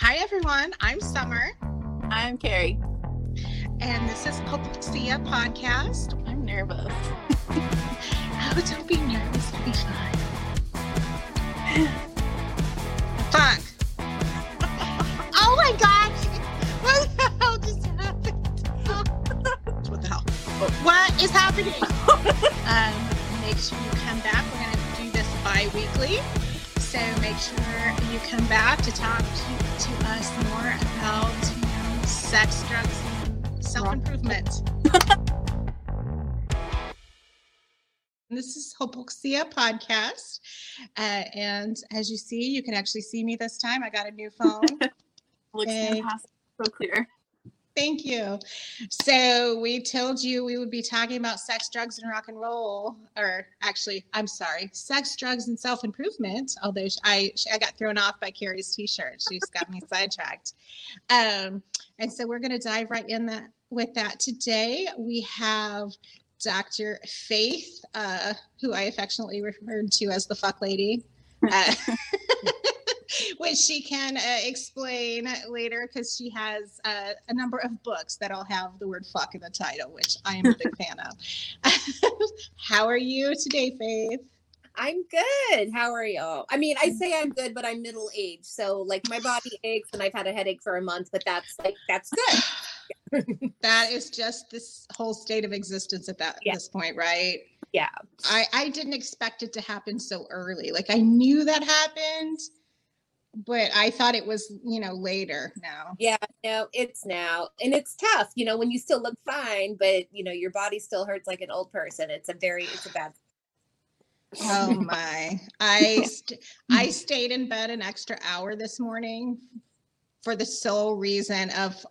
Hi, everyone. I'm Summer. I'm Carrie. And this is Popexia Podcast. I'm nervous. oh, don't be nervous. It'll be fine. Fuck. oh my God. What the hell just happened? what the hell? What is happening? um, make sure you come back. We're going to do this bi weekly. So make sure you come back to talk to, to us more about you know, sex, drugs, and self improvement. this is Hopoxia podcast. Uh, and as you see, you can actually see me this time. I got a new phone. Looks Hey. fantastic. So clear. Thank you. So we told you we would be talking about sex, drugs, and rock and roll, or actually, I'm sorry, sex, drugs, and self improvement. Although I I got thrown off by Carrie's T-shirt, she's got me sidetracked. Um, and so we're going to dive right in that with that today. We have Dr. Faith, uh, who I affectionately referred to as the fuck lady. Uh, which she can uh, explain later because she has uh, a number of books that all have the word fuck in the title, which I am a big fan of. How are you today, Faith? I'm good. How are y'all? I mean, I say I'm good, but I'm middle aged. So like my body aches and I've had a headache for a month, but that's like that's good. That is just this whole state of existence at that Yeah. this point, right? Yeah. I, I didn't expect it to happen so early. Like I knew that happened, but I thought it was, you know, later now. Yeah, no, it's now. And it's tough, you know, when you still look fine, but you know, your body still hurts like an old person. It's a very it's a bad Oh my. I st- I stayed in bed an extra hour this morning for the sole reason of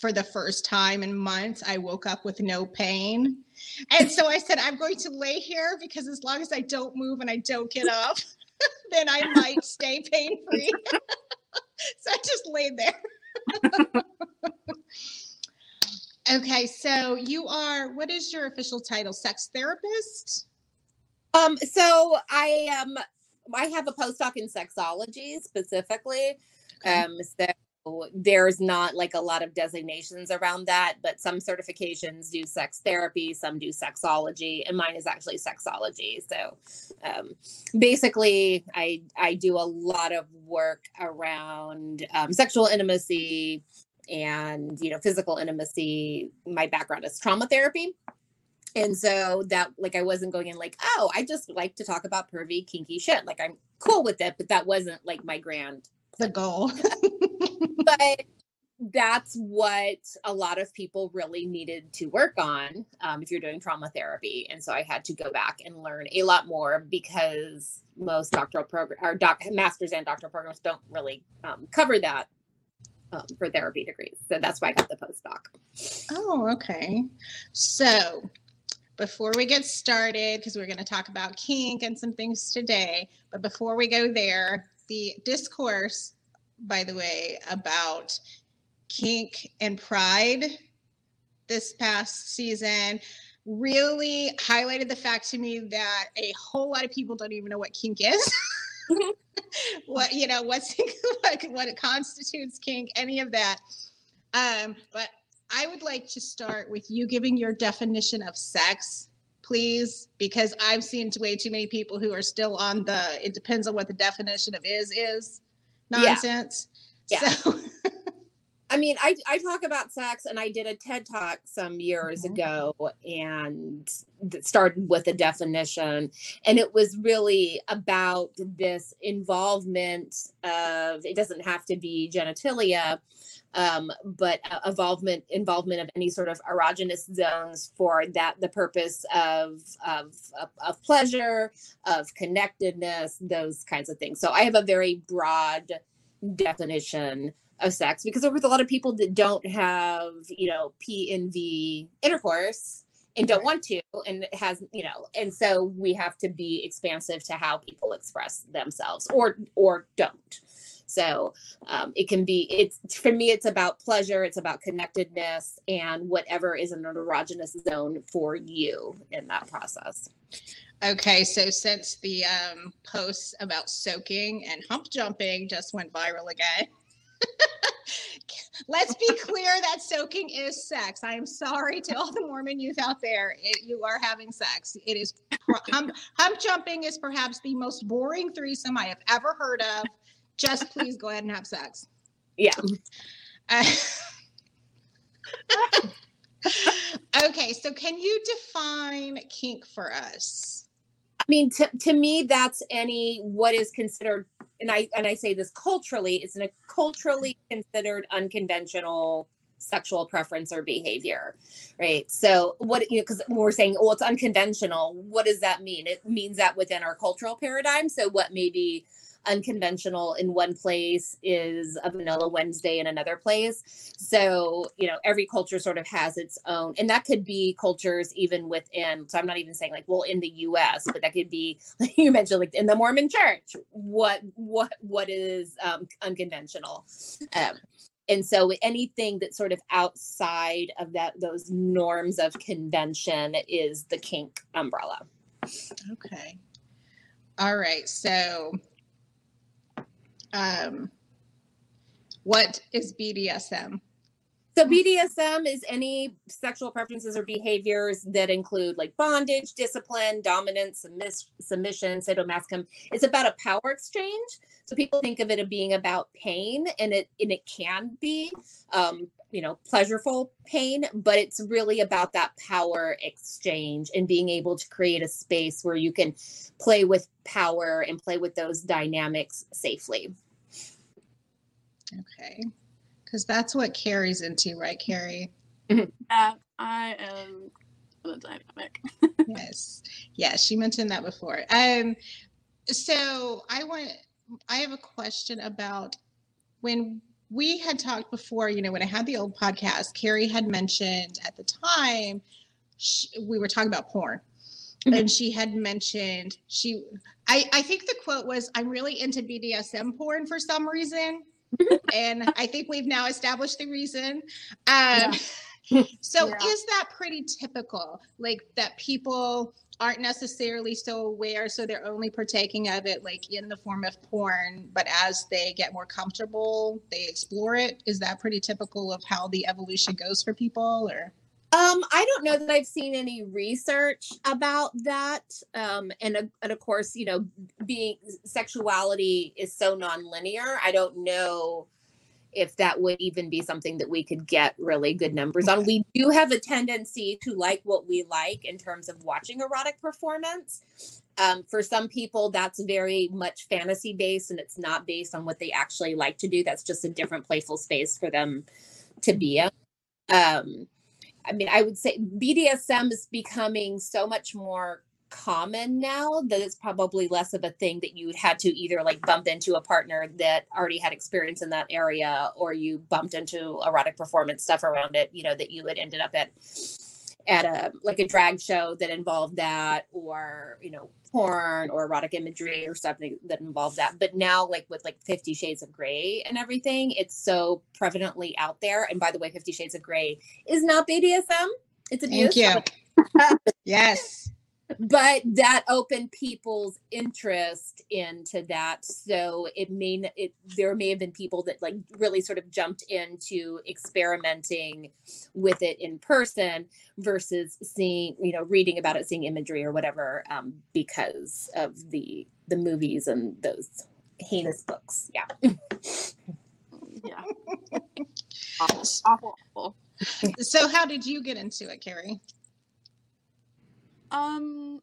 for the first time in months I woke up with no pain. And so I said I'm going to lay here because as long as I don't move and I don't get up, then I might stay pain free. so I just laid there. okay, so you are what is your official title? Sex therapist? Um, so I um I have a postdoc in sexology specifically. Okay. Um, so there's not like a lot of designations around that, but some certifications do sex therapy, some do sexology, and mine is actually sexology. So um, basically, I I do a lot of work around um, sexual intimacy and you know physical intimacy. My background is trauma therapy. And so that like I wasn't going in like, oh, I just like to talk about pervy, kinky shit. Like I'm cool with it, but that wasn't like my grand The goal. but that's what a lot of people really needed to work on um, if you're doing trauma therapy and so i had to go back and learn a lot more because most doctoral program or doc masters and doctoral programs don't really um, cover that um, for therapy degrees so that's why i got the postdoc Oh, okay. So before we get started, because we're going to talk about kink and some things today, but before we go there, the discourse, by the way, about kink and pride this past season really highlighted the fact to me that a whole lot of people don't even know what kink is. what you know what's what, what it constitutes kink any of that. Um but I would like to start with you giving your definition of sex, please, because I've seen way too many people who are still on the it depends on what the definition of is is Yeah. nonsense. Yeah. So I mean, I, I talk about sex and I did a TED talk some years Mhm. ago and that started with a definition. And it was really about this involvement of, it doesn't have to be genitalia, um, but uh, involvement involvement of any sort of erogenous zones for that the purpose of, of of of pleasure, of connectedness, those kinds of things. So I have a very broad definition of sex because there was a lot of people that don't have you know p and v intercourse and don't want to and it has you know and so we have to be expansive to how people express themselves or or don't so um, it can be it's for me it's about pleasure it's about connectedness and whatever is an erogenous zone for you in that process okay, so since the um posts about soaking and hump jumping just went viral again. Let's be clear that soaking is sex. I am sorry to all the Mormon youth out there. It, you are having sex. It is hump, hump jumping is perhaps the most boring threesome I have ever heard of. Just please go ahead and have sex. Yeah. Uh, okay, so can you define kink for us? I mean, to, to me, that's any what is considered, and I and I say this culturally, it's a culturally considered unconventional sexual preference or behavior, right? So what you know, because we're saying, well, it's unconventional. What does that mean? It means that within our cultural paradigm. So what may be unconventional in one place is a vanilla Wednesday in another place. So, you know, every culture sort of has its own, and that could be cultures even within. So, I'm not even saying like, well, in the US, but that could be, like you mentioned, like in the Mormon church, what, what, what is um, unconventional. Um, and so anything that's sort of outside of that those norms of convention is the kink umbrella Okay. All right. So, um, what is BDSM? So BDSM is any sexual preferences or behaviors that include like bondage, discipline, dominance, submiss- submission, sadomasochism. It's about a power exchange. So people think of it as being about pain, and it and it can be, um, you know, pleasureful pain, but it's really about that power exchange and being able to create a space where you can play with power and play with those dynamics safely. Okay. Because that's what Carrie's into, right, Carrie? Yeah, I am the dynamic. yes. Yeah, she mentioned that before. Um, so I want I have a question about when we had talked before, you know, when I had the old podcast, Carrie had mentioned at the time she, we were talking about porn. Mhm. And she had mentioned she I, I think the quote was, I'm really into BDSM porn for some reason. and I think we've now established the reason. Um, so Yeah. is that pretty typical? Like that people aren't necessarily so aware, so they're only partaking of it like in the form of porn, but as they get more comfortable, they explore it. Is that pretty typical of how the evolution goes for people or Um, I don't know that I've seen any research about that. Um, and, of- and of course, you know, being sexuality is so nonlinear. I don't know if that would even be something that we could get really good numbers on. We do have a tendency to like what we like in terms of watching erotic performance. Um, for some people, that's very much fantasy based and it's not based on what they actually like to do. That's just a different playful space for them to be in. Um, I mean, I would say BDSM is becoming so much more common now that it's probably less of a thing that you had to either like bump into a partner that already had experience in that area or you bumped into erotic performance stuff around it, you know, that you had ended up at at a like a drag show that involved that or you know porn or erotic imagery or something that involved that but now like with like 50 shades of gray and everything it's so prevalently out there and by the way 50 shades of gray is not bdsm it's abuse Thank you. yes. But that opened people's interest into that so it may it there may have been people that like really sort of jumped into experimenting with it in person versus seeing you know reading about it seeing imagery or whatever um, because of the the movies and those heinous books yeah yeah. awful, awful, awful. So how did you get into it, Carrie? Um,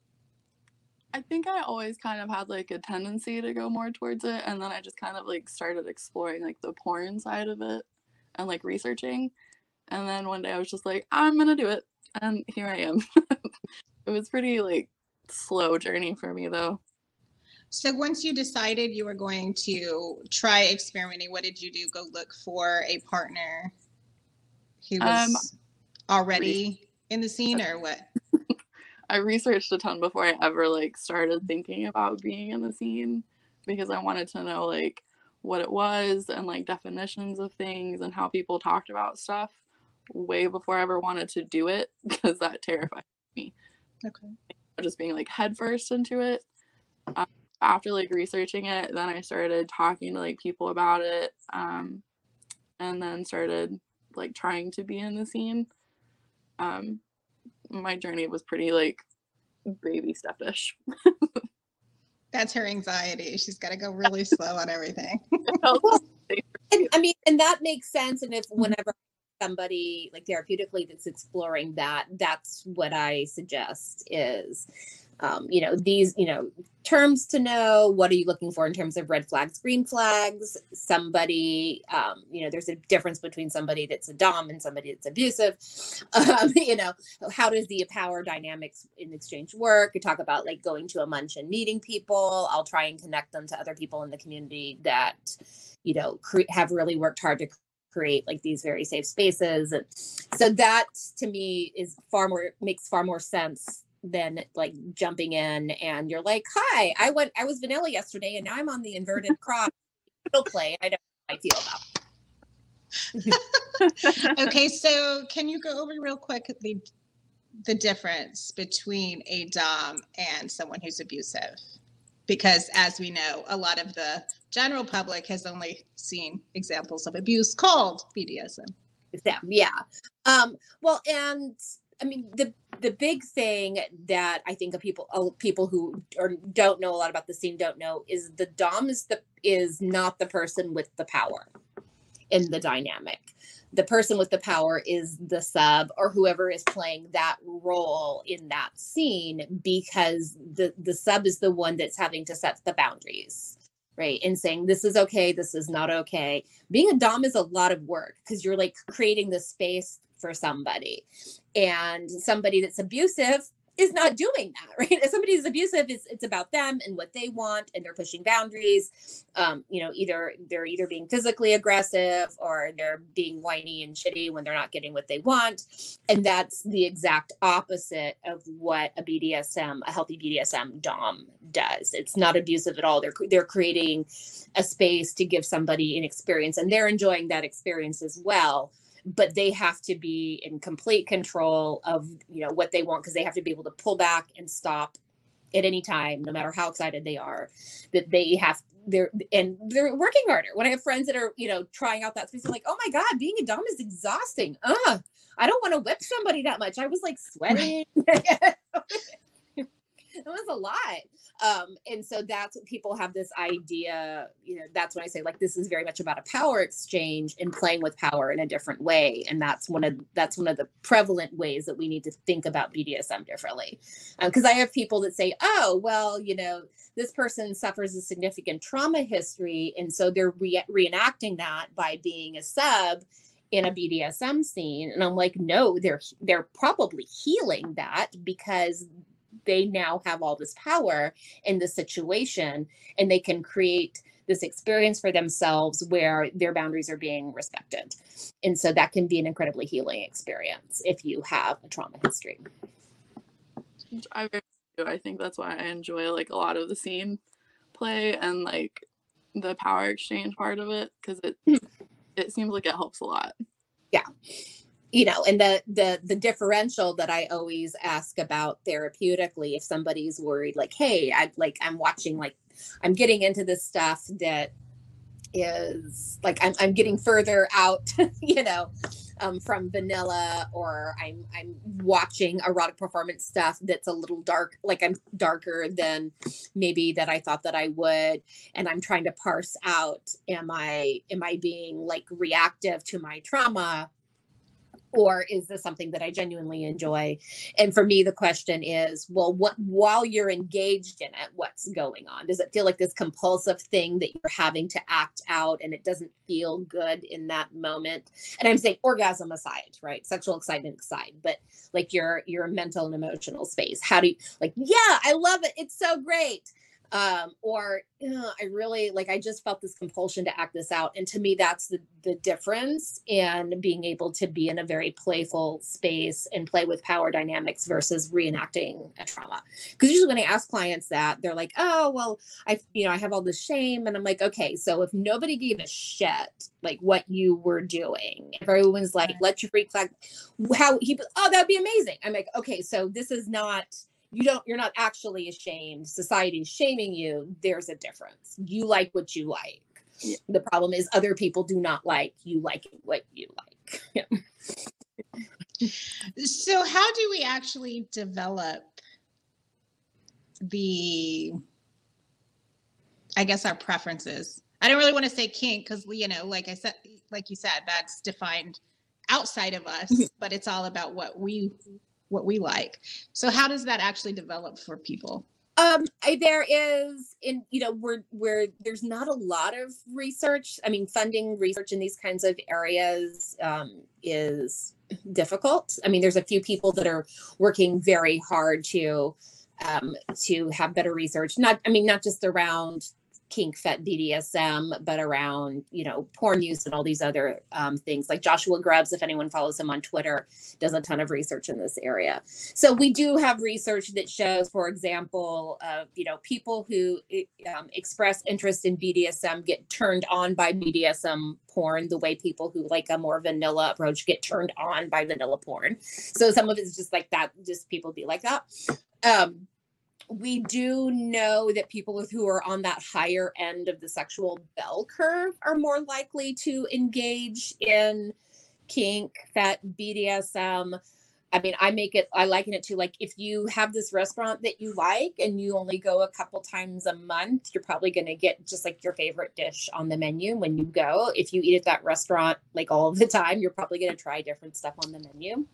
I think I always kind of had like a tendency to go more towards it, and then I just kind of like started exploring like the porn side of it and like researching. And then one day I was just like, I'm gonna do it, and here I am. it was pretty like slow journey for me though. So once you decided you were going to try experimenting, what did you do? Go look for a partner who Um, was already in the scene or what? I researched a ton before I ever like started thinking about being in the scene because I wanted to know like what it was and like definitions of things and how people talked about stuff way before I ever wanted to do it because that terrified me. Okay. just being like headfirst into it. Um, after like researching it, then I started talking to like people about it. Um, and then started like trying to be in the scene. Um, my journey was pretty like baby stepish. That's her anxiety. She's got to go really slow on everything. and, I mean, and that makes sense. And if whenever somebody like therapeutically that's exploring that, that's what I suggest is um, you know these you know terms to know what are you looking for in terms of red flags green flags? Somebody um, you know there's a difference between somebody that's a dom and somebody that's abusive. Um, you know how does the power dynamics in exchange work? You talk about like going to a munch and meeting people. I'll try and connect them to other people in the community that you know cre- have really worked hard to create like these very safe spaces. And so that to me is far more makes far more sense than like jumping in and you're like, hi, I went, I was vanilla yesterday and now I'm on the inverted cross play. I don't know how I feel about. okay, so can you go over real quick the the difference between a dom and someone who's abusive? Because as we know, a lot of the general public has only seen examples of abuse called BDSM. Yeah. Um, well, and I mean, the the big thing that I think of people oh, people who or don't know a lot about the scene don't know is the dom is the is not the person with the power in the dynamic. The person with the power is the sub or whoever is playing that role in that scene because the the sub is the one that's having to set the boundaries right and saying this is okay this is not okay. Being a dom is a lot of work because you're like creating the space for somebody and somebody that's abusive is not doing that right? If somebody is abusive it's, it's about them and what they want and they're pushing boundaries. Um, you know either they're either being physically aggressive or they're being whiny and shitty when they're not getting what they want. And that's the exact opposite of what a bdsm a healthy bdsm dom does. It's not abusive at all. They're they're creating a space to give somebody an experience and they're enjoying that experience as well but they have to be in complete control of you know what they want because they have to be able to pull back and stop at any time no matter how excited they are that they have they're and they're working harder. When i have friends that are you know trying out that space i'm like oh my god being a dom is exhausting. Ugh, i don't want to whip somebody that much. I was like sweating. It was a lot um, and so that's what people have this idea you know that's when i say like this is very much about a power exchange and playing with power in a different way. And that's one of that's one of the prevalent ways that we need to think about bdsm differently. Because um, i have people that say oh well you know this person suffers a significant trauma history. And so they're re- reenacting that by being a sub in a BDSM scene. And I'm like no they're they're probably healing that because they now have all this power in the situation and they can create this experience for themselves where their boundaries are being respected. And so that can be an incredibly healing experience if you have a trauma history. I I think that's why I enjoy like a lot of the scene play and like the power exchange part of it because it hmm. it seems like it helps a lot. Yeah you know and the the the differential that i always ask about therapeutically if somebody's worried like hey i like i'm watching like i'm getting into this stuff that is like i'm, I'm getting further out you know um, from vanilla or i'm i'm watching erotic performance stuff that's a little dark like i'm darker than maybe that i thought that i would and i'm trying to parse out am i am i being like reactive to my trauma or is this something that I genuinely enjoy? And for me, the question is, well, what while you're engaged in it, what's going on? Does it feel like this compulsive thing that you're having to act out and it doesn't feel good in that moment? And I'm saying orgasm aside, right? Sexual excitement aside, but like your your mental and emotional space. How do you like, yeah, I love it. It's so great um, or I really like I just felt this compulsion to act this out. And to me, that's the the difference in being able to be in a very playful space and play with power dynamics versus reenacting a trauma. Because usually when I ask clients that, they're like, oh well, I you know, I have all this shame. And I'm like, okay, so if nobody gave a shit like what you were doing, if everyone's like, let your freak flag how he oh, that'd be amazing. I'm like, okay, so this is not you don't you're not actually ashamed society is shaming you there's a difference you like what you like Yeah. The problem is other people do not like you liking what you like. Yeah. so how do we actually develop the I guess our preferences. I don't really want to say kink because you know, like I said, like you said, that's defined outside of us, mm-hmm. but it's all about what we what we like. So how does that actually develop for people? Um, I, there is in you know where where there's not a lot of research. I mean, funding research in these kinds of areas um, is difficult. I mean, there's a few people that are working very hard to um, to have better research. Not, I mean, not just around kink fet bdsm but around you know porn use and all these other um, things. Like joshua grubbs if anyone follows him on twitter does a ton of research in this area. So we do have research that shows for example uh, you know people who um, express interest in bdsm get turned on by bdsm porn the way people who like a more vanilla approach get turned on by vanilla porn. So some of it's just like that just people be like that um, we do know that people who are on that higher end of the sexual bell curve are more likely to engage in kink, fet, BDSM. I mean, I make it, I liken it to like if you have this restaurant that you like and you only go a couple times a month, you're probably going to get just like your favorite dish on the menu when you go. If you eat at that restaurant like all the time, you're probably going to try different stuff on the menu.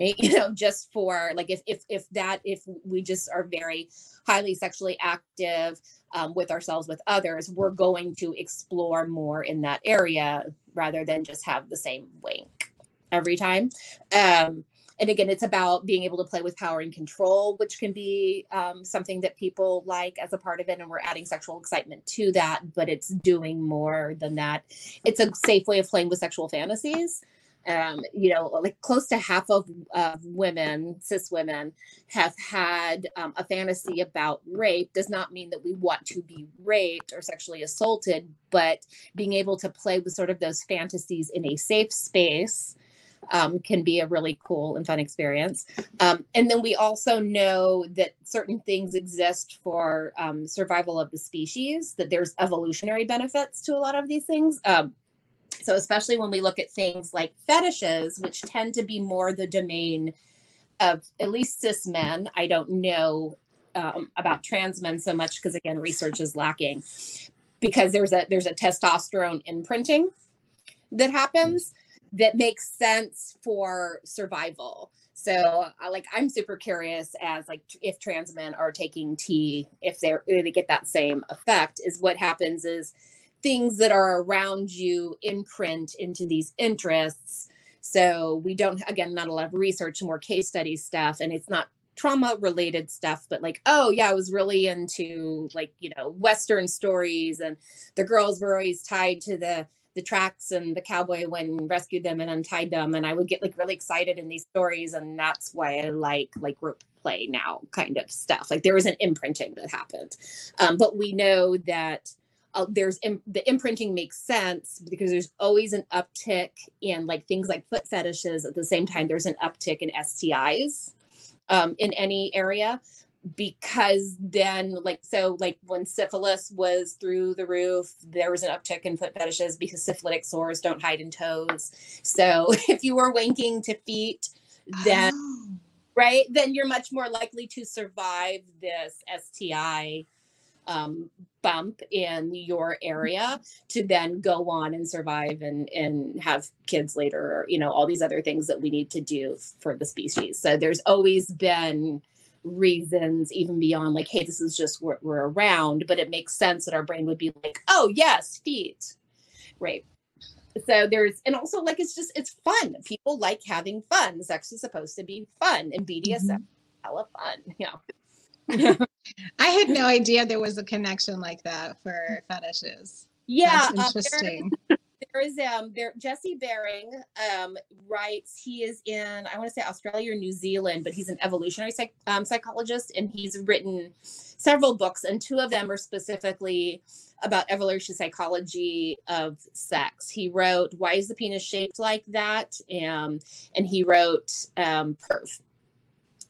you know just for like if if if that if we just are very highly sexually active um, with ourselves with others we're going to explore more in that area rather than just have the same wink every time. Um, and again it's about being able to play with power and control which can be um, something that people like as a part of it and we're adding sexual excitement to that but it's doing more than that. It's a safe way of playing with sexual fantasies um, you know, like close to half of women, cis women, have had um, a fantasy about rape. Does not mean that we want to be raped or sexually assaulted, but being able to play with sort of those fantasies in a safe space um, can be a really cool and fun experience. Um, and then we also know that certain things exist for um, survival of the species, that there's evolutionary benefits to a lot of these things. Um, so, especially when we look at things like fetishes, which tend to be more the domain of at least cis men, I don't know um, about trans men so much because again, research is lacking because there's a there's a testosterone imprinting that happens that makes sense for survival. So, like, I'm super curious as like if trans men are taking T, if they're they get that same effect, is what happens is things that are around you imprint into these interests. So we don't, again, not a lot of research, more case study stuff, and it's not trauma related stuff, but like, oh yeah, I was really into like, you know, Western stories and the girls were always tied to the the tracks and the cowboy when rescued them and untied them. And I would get like really excited in these stories. And that's why I like like rope play now kind of stuff. Like there was an imprinting that happened. Um, but we know that uh, there's Im- the imprinting makes sense because there's always an uptick in like things like foot fetishes at the same time there's an uptick in stis um, in any area because then like so like when syphilis was through the roof there was an uptick in foot fetishes because syphilitic sores don't hide in toes so if you were wanking to feet then oh. right then you're much more likely to survive this sti um, bump in your area to then go on and survive and and have kids later or you know all these other things that we need to do for the species. So there's always been reasons even beyond like hey this is just what we're around but it makes sense that our brain would be like oh yes feet. Right. So there's and also like it's just it's fun. People like having fun. Sex is supposed to be fun. And bdsm mm-hmm. hella fun. Yeah I had no idea there was a connection like that for fetishes. Yeah, That's interesting. Uh, there is um there Jesse Bering um writes he is in I want to say Australia or New Zealand but he's an evolutionary psych, um, psychologist and he's written several books and two of them are specifically about evolution psychology of sex. He wrote Why is the penis shaped like that? Um, and he wrote um, Perv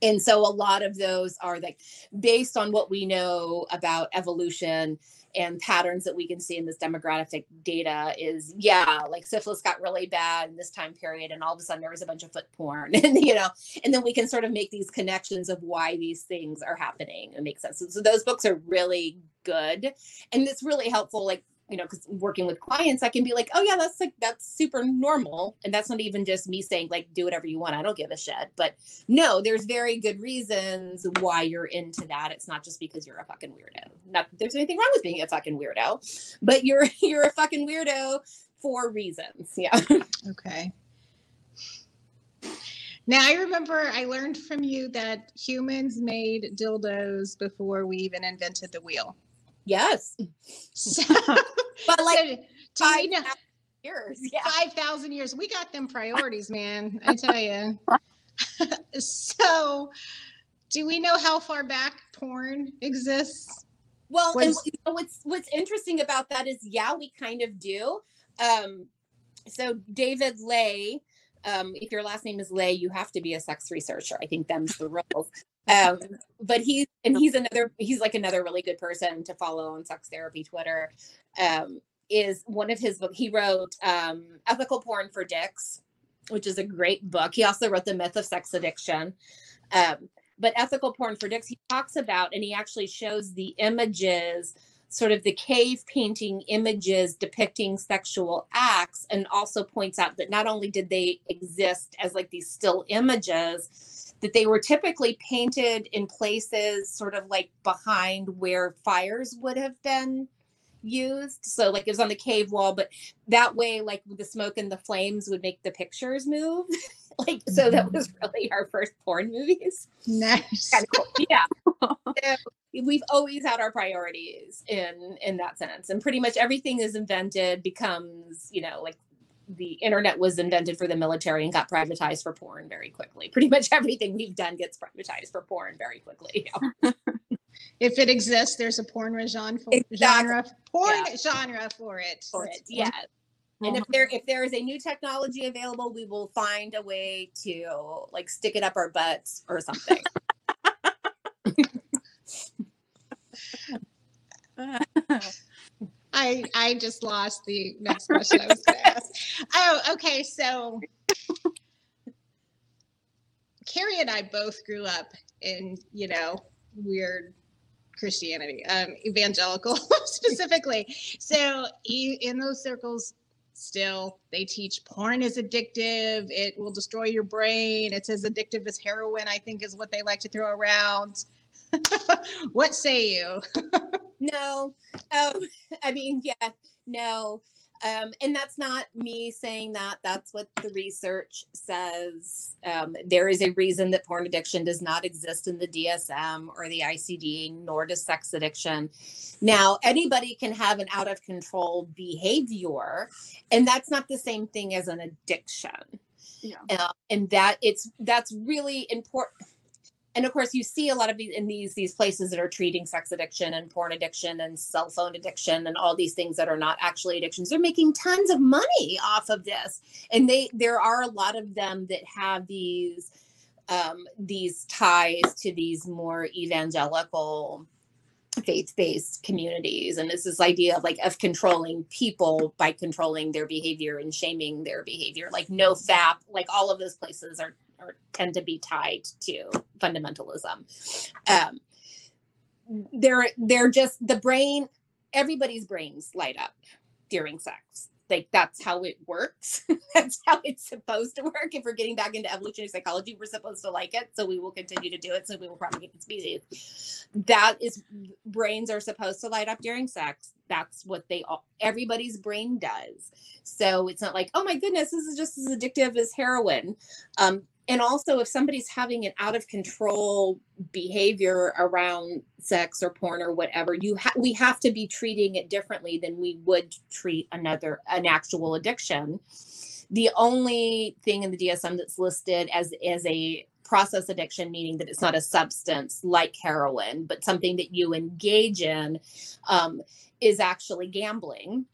and so a lot of those are like based on what we know about evolution and patterns that we can see in this demographic data is yeah like syphilis got really bad in this time period and all of a sudden there was a bunch of foot porn and you know and then we can sort of make these connections of why these things are happening and make sense. So, so those books are really good. And it's really helpful like you know, because working with clients, I can be like, oh yeah, that's like that's super normal, and that's not even just me saying like do whatever you want. I don't give a shit. But no, there's very good reasons why you're into that. It's not just because you're a fucking weirdo. Not that there's anything wrong with being a fucking weirdo, but you're you're a fucking weirdo for reasons. Yeah. Okay. Now I remember I learned from you that humans made dildos before we even invented the wheel. Yes. So, But like so, five know, years. Yeah. five thousand years. We got them priorities, man. I tell you. so, do we know how far back porn exists? Well, and Was- you know, what's what's interesting about that is, yeah, we kind of do. Um, so David Ley, um, if your last name is Ley, you have to be a sex researcher. I think them's the rules. Um, but he's and he's another he's like another really good person to follow on sex therapy Twitter. Um, is one of his book he wrote um, Ethical Porn for Dicks, which is a great book. He also wrote The Myth of Sex Addiction. Um, but ethical porn for dicks he talks about and he actually shows the images sort of the cave painting images depicting sexual acts and also points out that not only did they exist as like these still images that they were typically painted in places sort of like behind where fires would have been used so like it was on the cave wall but that way like the smoke and the flames would make the pictures move like so that mm-hmm. was really our first porn movies Nice. kind of cool. Yeah. So we've always had our priorities in in that sense, and pretty much everything is invented becomes you know like the internet was invented for the military and got privatized for porn very quickly. Pretty much everything we've done gets privatized for porn very quickly. If it exists, there's a porn genre for, Exactly. genre porn Yeah. genre for it. For That's it, yeah. And if Mhm. there if there is a new technology available, we will find a way to like stick it up our butts or something. I I just lost the next question I was going to ask. Oh, okay. So Carrie and I both grew up in you know weird Christianity, um, evangelical specifically. So in those circles, still they teach porn is addictive. It will destroy your brain. It's as addictive as heroin. I think is what they like to throw around. what say you? No, um, I mean, yeah, no. Um, and that's not me saying that. That's what the research says. Um, there is a reason that porn addiction does not exist in the DSM or the ICD, nor does sex addiction. Now, anybody can have an out of control behavior, and that's not the same thing as an addiction yeah. uh, and that it's that's really important and of course you see a lot of these in these these places that are treating sex addiction and porn addiction and cell phone addiction and all these things that are not actually addictions they're making tons of money off of this. And they there are a lot of them that have these um, these ties to these more evangelical faith-based communities. And it's this idea of like of controlling people by controlling their behavior and shaming their behavior. Like no fap like all of those places are, are tend to be tied to fundamentalism. Um they're they're just the brain everybody's brains light up during sex. Like that's how it works. That's how it's supposed to work. If we're getting back into evolutionary psychology we're supposed to like it. So we will continue to do it. So we will propagate the species. That is brains are supposed to light up during sex. That's what they all everybody's brain does. So it's not like oh my goodness this is just as addictive as heroin. Um, and also if somebody's having an out of control behavior around sex or porn or whatever you ha- we have to be treating it differently than we would treat another an actual addiction. The only thing in the dsm that's listed as as a process addiction meaning that it's not a substance like heroin but something that you engage in um, is actually gambling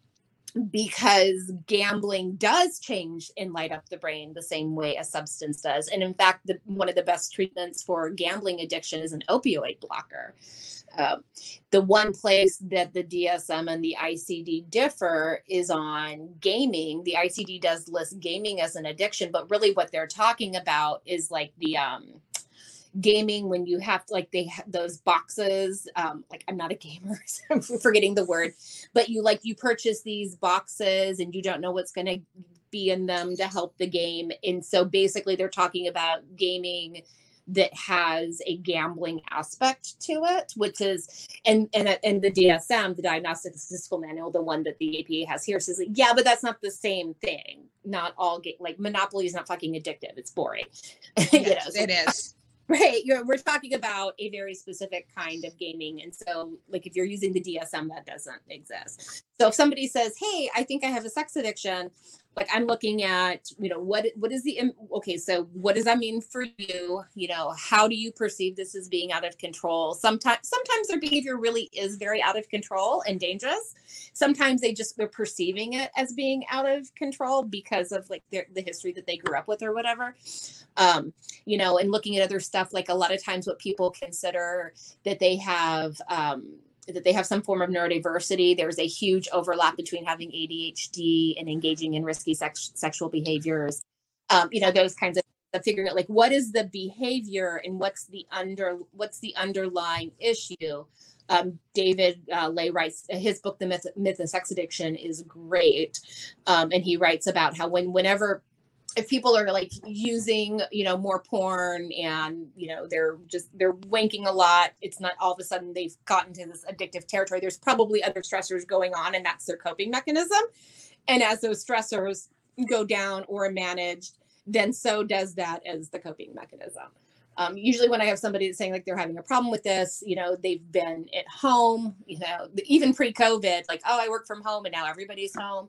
because gambling does change and light up the brain the same way a substance does and in fact the, one of the best treatments for gambling addiction is an opioid blocker Um, the one place that the DSM and the ICD differ is on gaming. The ICD does list gaming as an addiction, but really what they're talking about is like the um, gaming when you have like they have those boxes um like i'm not a gamer so i'm forgetting the word but you like you purchase these boxes and you don't know what's going to be in them to help the game and so basically they're talking about gaming that has a gambling aspect to it, which is and and and the DSM, the Diagnostic Statistical Manual, the one that the APA has here, says like, yeah, but that's not the same thing. Not all ga- like Monopoly is not fucking addictive. It's boring. you know, Yes, so- it is. Right you're, we're talking about a very specific kind of gaming and so like if you're using the dsm that doesn't exist. So if somebody says hey i think i have a sex addiction like i'm looking at you know what what is the okay so what does that mean for you? You know how do you perceive this as being out of control? Sometimes sometimes their behavior really is very out of control and dangerous. Sometimes they just they're perceiving it as being out of control because of like their, the history that they grew up with or whatever. Um you know, and looking at other stuff, like a lot of times what people consider that they have, um, that they have some form of neurodiversity. There's a huge overlap between having ADHD and engaging in risky sex- sexual behaviors. Um, you know, those kinds of, figuring out like what is the behavior and what's the under what's the underlying issue. Um, David uh, Ley writes his book, The Myth, Myth of Sex Addiction, is great, um, and he writes about how when whenever if people are like using you know more porn and you know they're just they're wanking a lot it's not all of a sudden they've gotten to this addictive territory there's probably other stressors going on and that's their coping mechanism. And as those stressors go down or are managed then so does that as the coping mechanism um, usually when i have somebody that's saying like they're having a problem with this you know they've been at home you know even pre-covid like oh i work from home and now everybody's home.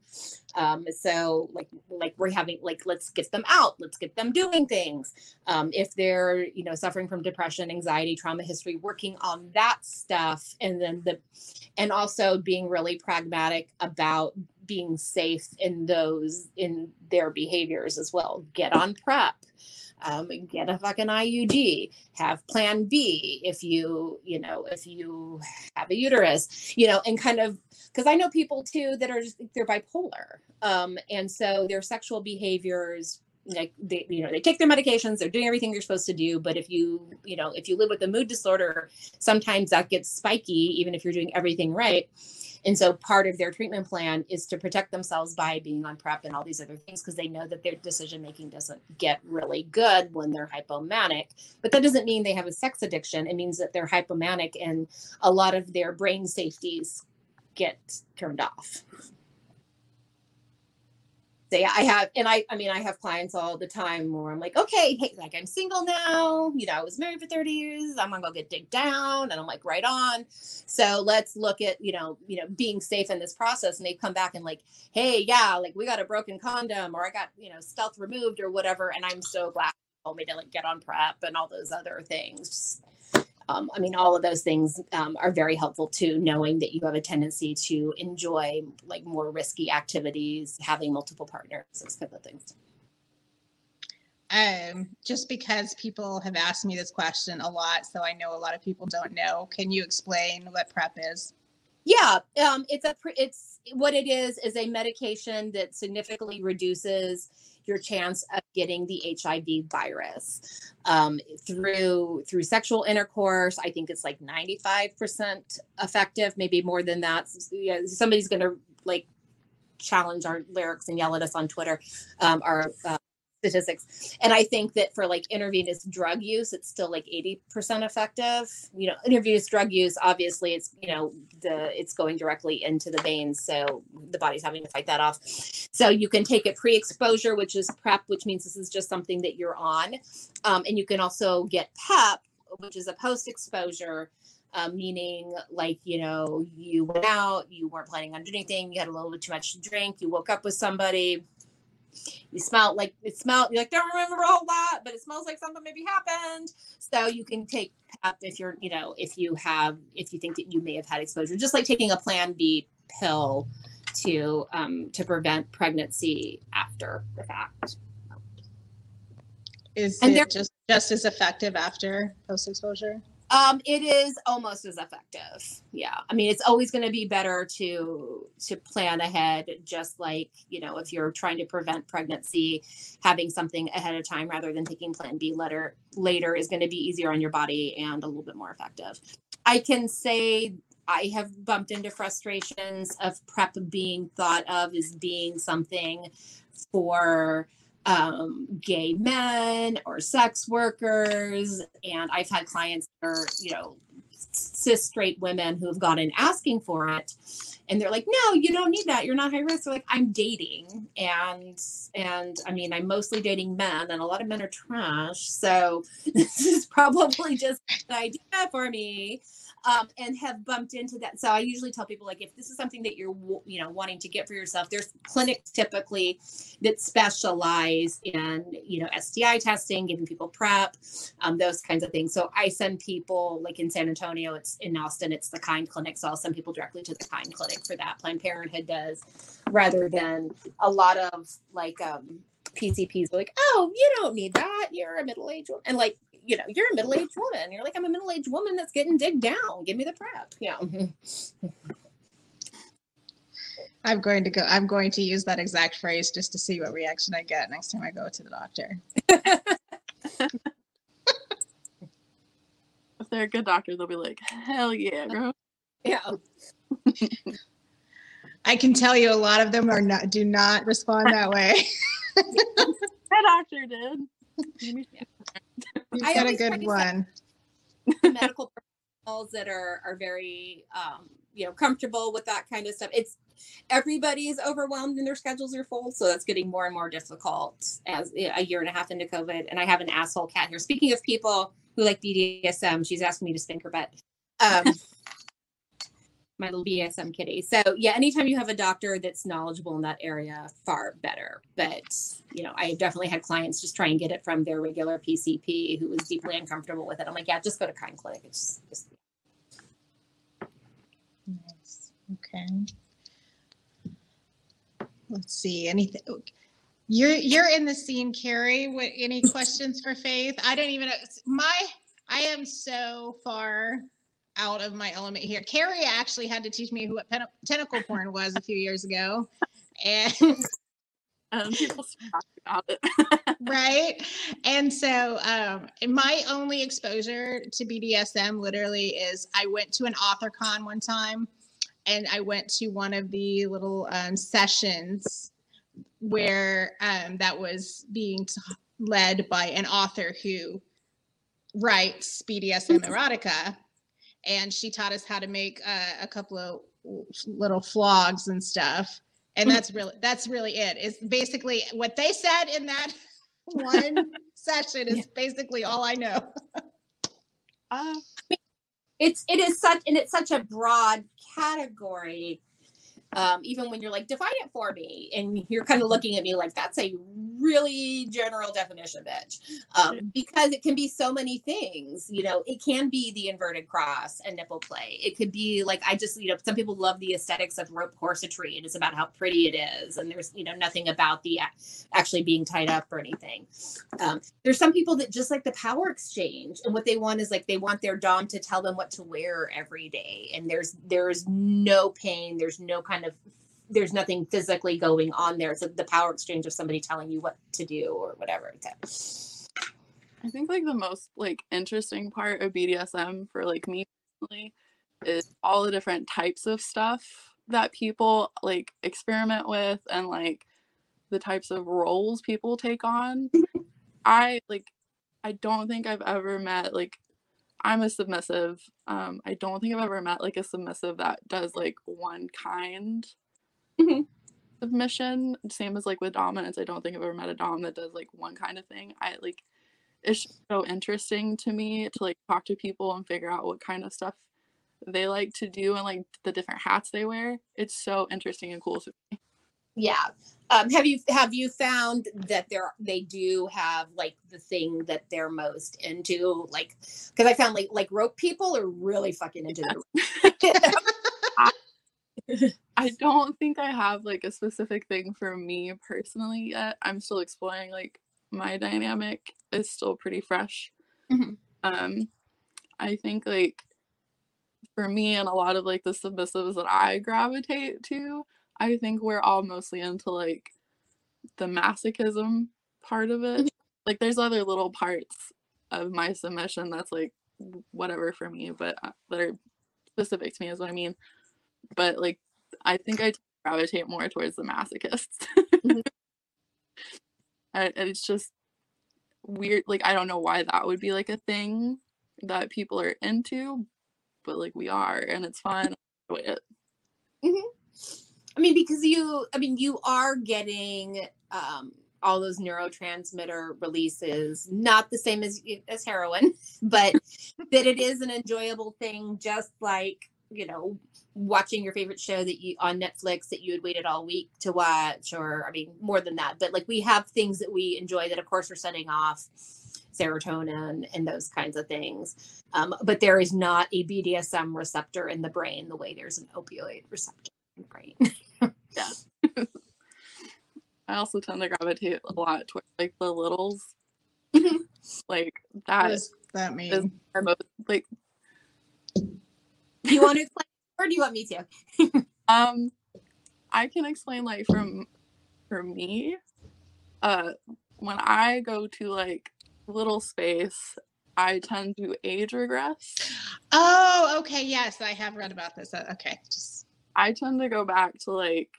Um, so like like we're having like let's get them out let's get them doing things. Um, if they're you know suffering from depression anxiety trauma history working on that stuff and then the and also being really pragmatic about being safe in those in their behaviors as well. Get on prep um, get a fucking IUD, have plan B if you, you know, if you have a uterus, you know, and kind of because I know people too that are just they're bipolar. Um, and so their sexual behaviors like they you know they take their medications they're doing everything they're supposed to do but if you you know if you live with a mood disorder sometimes that gets spiky even if you're doing everything right and so part of their treatment plan is to protect themselves by being on prep and all these other things because they know that their decision making doesn't get really good when they're hypomanic. But that doesn't mean they have a sex addiction. It means that they're hypomanic and a lot of their brain safeties get turned off. So yeah, I have, and I, I mean, I have clients all the time where I'm like, okay, hey, like I'm single now. You know, I was married for 30 years. I'm gonna go get digged down, and I'm like, right on. So let's look at, you know, you know, being safe in this process. And they come back and like, hey, yeah, like we got a broken condom, or I got, you know, stealth removed, or whatever. And I'm so glad told me to like get on prep and all those other things. Um, I mean, all of those things um, are very helpful to knowing that you have a tendency to enjoy like more risky activities, having multiple partners, those kind of things. Um, just because people have asked me this question a lot, so I know a lot of people don't know. Can you explain what PrEP is? Yeah, um, it's a it's what it is is a medication that significantly reduces your chance of getting the HIV virus um, through through sexual intercourse. I think it's like ninety five percent effective, maybe more than that. Yeah, somebody's gonna like challenge our lyrics and yell at us on Twitter. Um, our uh, statistics. And I think that for like intravenous drug use, it's still like 80% effective. You know, intravenous drug use, obviously it's, you know, the it's going directly into the veins. So the body's having to fight that off. So you can take it pre-exposure, which is PrEP, which means this is just something that you're on. Um, and you can also get PEP, which is a post-exposure. Um, meaning like you know you went out you weren't planning on doing anything you had a little bit too much to drink you woke up with somebody you smell like it smelled you like don't remember a whole lot but it smells like something maybe happened so you can take PEP if you're you know if you have if you think that you may have had exposure just like taking a plan b pill to um to prevent pregnancy after the fact Is And it just just as effective after post exposure? Um, it is almost as effective. Yeah. I mean, it's always going to be better to to plan ahead, just like, you know, if you're trying to prevent pregnancy, having something ahead of time rather than taking plan B later later is going to be easier on your body and a little bit more effective. I can say I have bumped into frustrations of PrEP being thought of as being something for um, gay men or sex workers. And I've had clients that are, you know, cis straight women who've gone in asking for it. And they're like, no, you don't need that. You're not high risk. They're like, I'm dating. And and I mean, I'm mostly dating men, and a lot of men are trash. So this is probably just an idea for me um, and have bumped into that. So I usually tell people like if this is something that you're you know wanting to get for yourself, there's clinics typically that specialize in you know STI testing, giving people PrEP, um, those kinds of things. So I send people like in San Antonio, it's in Austin, it's the Kind Clinic. So I'll send people directly to the Kind Clinic for that. Planned Parenthood does, rather than a lot of like um, PCPs like, oh, you don't need that. You're a middle aged woman. And like, you know, you're a middle aged woman. You're like, I'm a middle aged woman that's getting digged down. Give me the PrEP. Yeah. I'm going to go. I'm going to use that exact phrase just to see what reaction I get next time I go to the doctor. if they're a good doctor, they'll be like, "Hell yeah, girl." Yeah. I can tell you, a lot of them are not do not respond that way. My doctor did. You've I got a good one. medical professionals that are are very um, you know comfortable with that kind of stuff. It's everybody is overwhelmed and their schedules are full, so that's getting more and more difficult as a year and a half into COVID. And I have an asshole cat here. Speaking of people who like BDSM, she's asking me to spank her butt. Um, my little BSM kitty. So yeah, anytime you have a doctor that's knowledgeable in that area, far better. But you know, I definitely had clients just try and get it from their regular PCP who was deeply uncomfortable with it. I'm like, yeah, just go to Kind Clinic. It's just Nice. Okay. Let's see. Anything? You're you're in the scene, Carrie. What? Any questions for Faith? I don't even know. My I am so far out of my element here. Carrie actually had to teach me what pen- tentacle porn was a few years ago, and Um, people talk about it. right and so um my only exposure to bdsm literally is i went to an author con one time and i went to one of the little um, sessions where um that was being t- led by an author who writes bdsm erotica and she taught us how to make uh, a couple of little flogs and stuff. And that's really that's really it. Is basically what they said in that one session is basically all i know. Uh, it's it is such and it's such a broad category um, even when you're like define it for me and you're kind of looking at me like that's a really general definition bitch. Um, because it can be so many things you know it can be the inverted cross and nipple play. It could be like i just you know some people love the aesthetics of rope corsetry and it's about how pretty it is and there's you know nothing about the actually being tied up or anything. Um, there's some people that just like the power exchange and what they want is like they want their dom to tell them what to wear every day and there's there's no pain there's no kind of there's nothing physically going on there. It's the power exchange of somebody telling you what to do or whatever. Okay. I think like the most like interesting part of BDSM for like me personally is all the different types of stuff that people like experiment with and like the types of roles people take on. Mm-hmm. I like I don't think I've ever met like I'm a submissive. Um I don't think I've ever met like a submissive that does like one kind Mhm. submission. Same as like with dominance. I don't think I've ever met a dom that does like one kind of thing. I like it's so interesting to me to like talk to people and figure out what kind of stuff they like to do and like the different hats they wear. It's so interesting and cool to me. Yeah. Um, have you have you found that there they do have like the thing that they're most into? Like, because I found like like rope people are really fucking into the I don't think I have like a specific thing for me personally yet. I'm still exploring like my dynamic is still pretty fresh. Mhm. Um I think like for me and a lot of like the submissives that I gravitate to, I think we're all mostly into like the masochism part of it. Mhm. Like there's other little parts of my submission that's like whatever for me, but uh, that are specific to me is what I mean. But like I think I gravitate more towards the masochists. Mhm. and, it's just weird. Like I don't know why that would be like a thing that people are into, but like we are, and it's fun. Enjoy it. I mean, because you, I mean, you are getting um, all those neurotransmitter releases, not the same as as heroin, but that it is an enjoyable thing, just like you know, watching your favorite show that you on Netflix that you had waited all week to watch, or I mean, more than that. But like, we have things that we enjoy that, of course, are setting off serotonin and those kinds of things. Um, but there is not a BDSM receptor in the brain the way there's an opioid receptor in the brain. I also tend to gravitate a lot towards like the littles. Mhm. like that does that is mean? most like Do you want to explain, or do you want me to? um I can explain like from for me, uh when I go to like little space, I tend to age regress. Oh, okay. Yes, I have read about this. Uh, Okay, just I tend to go back to like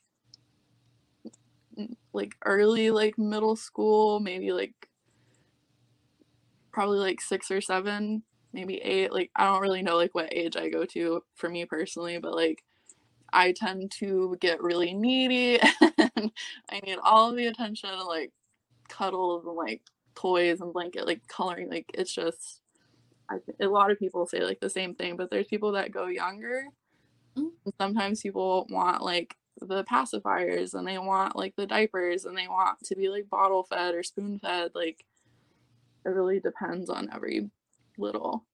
like early like middle school, maybe like probably like 6 or 7, maybe 8. Like I don't really know like what age I go to for me personally, but like I tend to get really needy and I need all of the attention and like cuddles and like toys and blanket like coloring like it's just I, a lot of people say like the same thing, but there's people that go younger Mm. and sometimes people want like the pacifiers and they want like the diapers and they want to be like bottle fed or spoon fed like it really depends on every little.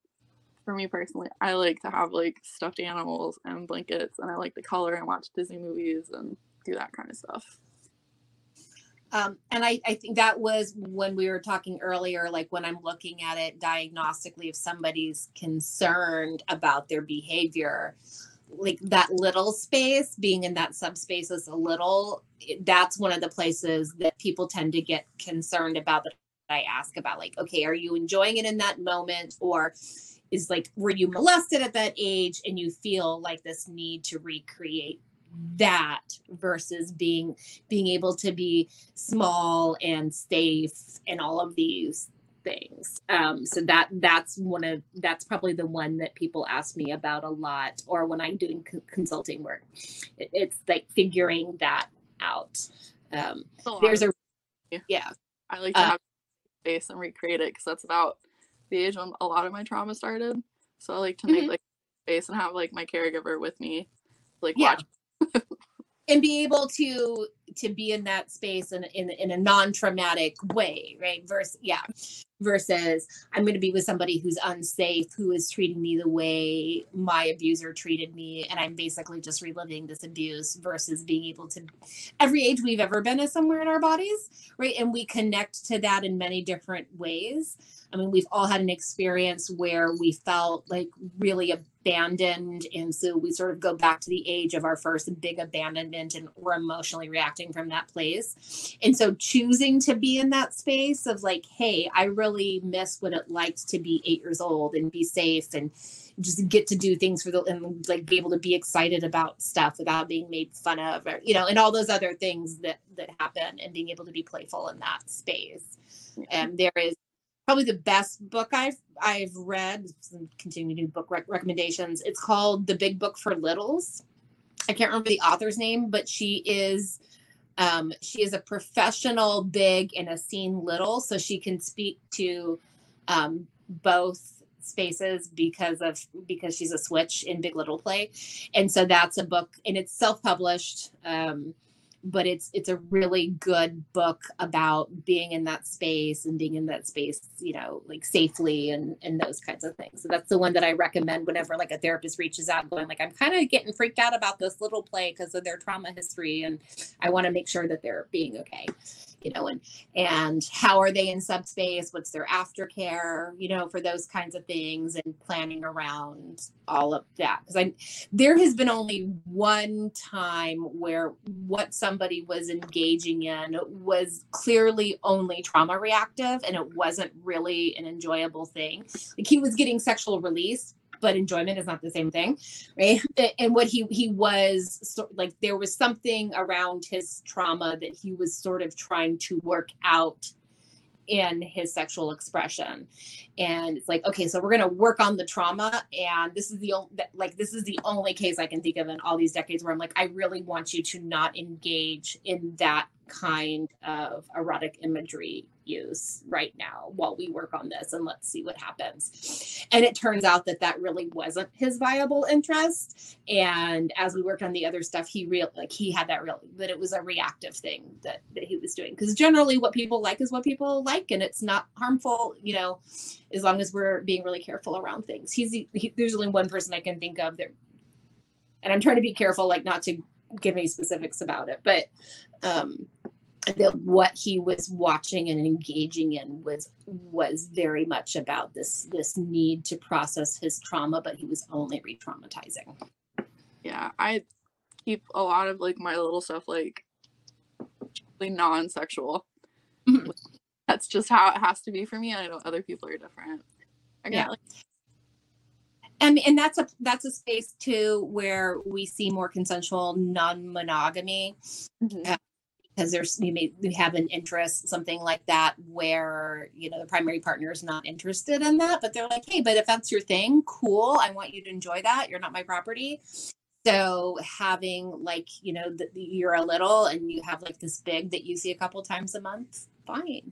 For me personally i like to have like stuffed animals and blankets and i like to color and watch disney movies and do that kind of stuff. Um, and I, I think that was when we were talking earlier, like when I'm looking at it diagnostically, if somebody's concerned about their behavior, like that little space, being in that subspace is a little, that's one of the places that people tend to get concerned about that I ask about, like, okay, are you enjoying it in that moment? Or is like, were you molested at that age and you feel like this need to recreate that versus being being able to be small and safe and all of these things. Um so that that's one of that's probably the one that people ask me about a lot or when i'm doing co- consulting work It- it's like figuring that out. Um a there's a yeah. i like to uh, have space and recreate it because that's about the age when a lot of my trauma started. So i like to make Mhm. like space and have like my caregiver with me like Yeah. watch. And be able to to be in that space in in, in a non-traumatic way right? Versus yeah. Versus i'm going to be with somebody who's unsafe who is treating me the way my abuser treated me and i'm basically just reliving this abuse versus being able to every age we've ever been is somewhere in our bodies right? And we connect to that in many different ways. I mean we've all had an experience where we felt like really abandoned and so we sort of go back to the age of our first big abandonment and we're emotionally reacting from that place and so choosing to be in that space of like hey i really miss what it likes to be eight years old and be safe and just get to do things for the and like be able to be excited about stuff without being made fun of or you know and all those other things that that happen and being able to be playful in that space and um, there is probably the best book I've I've read. Continue to do book rec- recommendations. It's called The Big Book for Littles. I can't remember the author's name, but she is um, she is a professional big and a scene little, so she can speak to um, both spaces because of because she's a switch in Big Little Play, and so that's a book and it's self published. Um, but it's it's a really good book about being in that space and being in that space you know like safely and and those kinds of things. So that's the one that i recommend whenever like a therapist reaches out going like i'm kind of getting freaked out about this little play because of their trauma history and i want to make sure that they're being okay you know, and and how are they in subspace? What's their aftercare, you know, for those kinds of things, and planning around all of that. Because I, there has been only one time where what somebody was engaging in was clearly only trauma reactive, and it wasn't really an enjoyable thing. Like he was getting sexual release, but enjoyment is not the same thing right? And what he he was like there was something around his trauma that he was sort of trying to work out in his sexual expression. And it's like okay so we're going to work on the trauma and this is the only like this is the only case i can think of in all these decades where i'm like i really want you to not engage in that kind of erotic imagery use right now while we work on this and let's see what happens. And it turns out that that really wasn't his viable interest. And as we worked on the other stuff he real like he had that real that it was a reactive thing that that he was doing. Because generally what people like is what people like and it's not harmful you know as long as we're being really careful around things. He's he, there's only one person i can think of that and i'm trying to be careful like not to give any specifics about it but um that what he was watching and engaging in was was very much about this this need to process his trauma but he was only re-traumatizing yeah i keep a lot of like my little stuff like non-sexual mm-hmm. that's just how it has to be for me i know other people are different I yeah. Like- and and that's a that's a space too where we see more consensual non-monogamy mm-hmm. Because there's you may you have an interest something like that where you know the primary partner is not interested in that but they're like hey but if that's your thing cool i want you to enjoy that you're not my property. So having like you know the, you're a little and you have like this big that you see a couple times a month fine.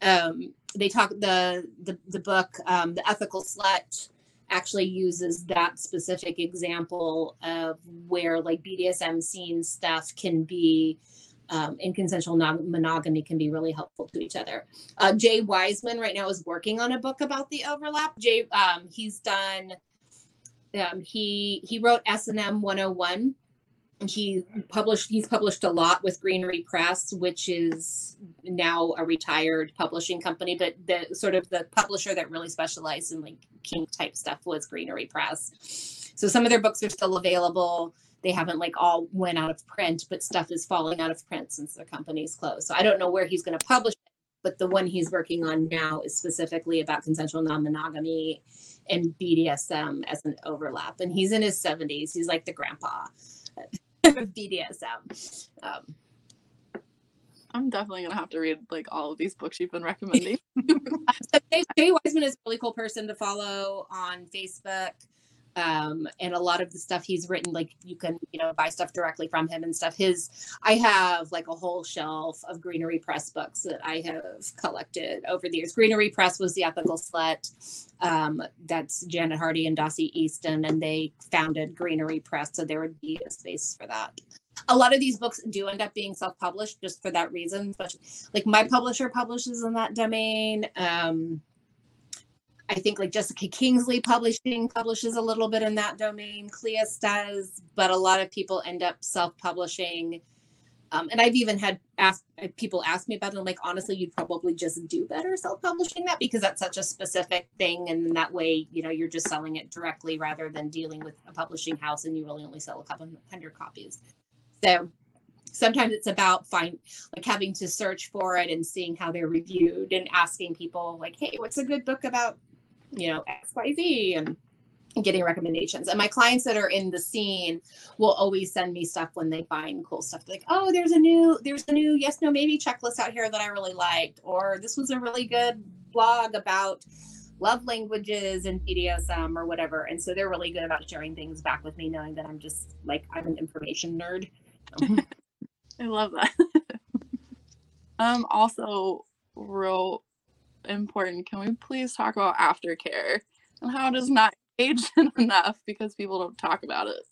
Um they talk the the, the book um the ethical slut actually uses that specific example of where like bdsm scene stuff can be um, and consensual non- monogamy can be really helpful to each other. Uh, Jay Wiseman right now is working on a book about the overlap. Jay, um, he's done. Um, he he wrote S and M 101. He published. He's published a lot with Greenery Press, which is now a retired publishing company. But the sort of the publisher that really specialized in like kink type stuff was Greenery Press. So some of their books are still available they haven't like all went out of print, but stuff is falling out of print since the company's closed. So I don't know where he's going to publish it, but the one he's working on now is specifically about consensual non-monogamy and BDSM as an overlap. And he's in his 70s. He's like the grandpa of BDSM. Um, I'm definitely gonna have to read like all of these books you've been recommending. so Jay Wiseman is a really cool person to follow on Facebook um, and a lot of the stuff he's written like you can you know buy stuff directly from him and stuff. His i have like a whole shelf of greenery press books that i have collected over the years. Greenery press was the ethical slut um, that's janet hardy and dossie easton and they founded greenery press so there would be a space for that. A lot of these books do end up being self-published just for that reason especially like my publisher publishes in that domain um, I think like Jessica Kingsley Publishing publishes a little bit in that domain. Cleis does, but a lot of people end up self-publishing. Um, and I've even had asked people ask me about it. I'm like, honestly, you'd probably just do better self-publishing that because that's such a specific thing, and that way, you know, you're just selling it directly rather than dealing with a publishing house and you really only sell a couple hundred copies. So sometimes it's about find like having to search for it and seeing how they're reviewed and asking people like, hey, what's a good book about you know, XYZ and getting recommendations. And my clients that are in the scene will always send me stuff when they find cool stuff. Like, oh, there's a new, there's a new yes, no, maybe checklist out here that I really liked, or this was a really good blog about love languages and BDSM or whatever. And so they're really good about sharing things back with me, knowing that I'm just like I'm an information nerd. I love that. um also real important. Can we please talk about aftercare and how it is not aged enough because people don't talk about it?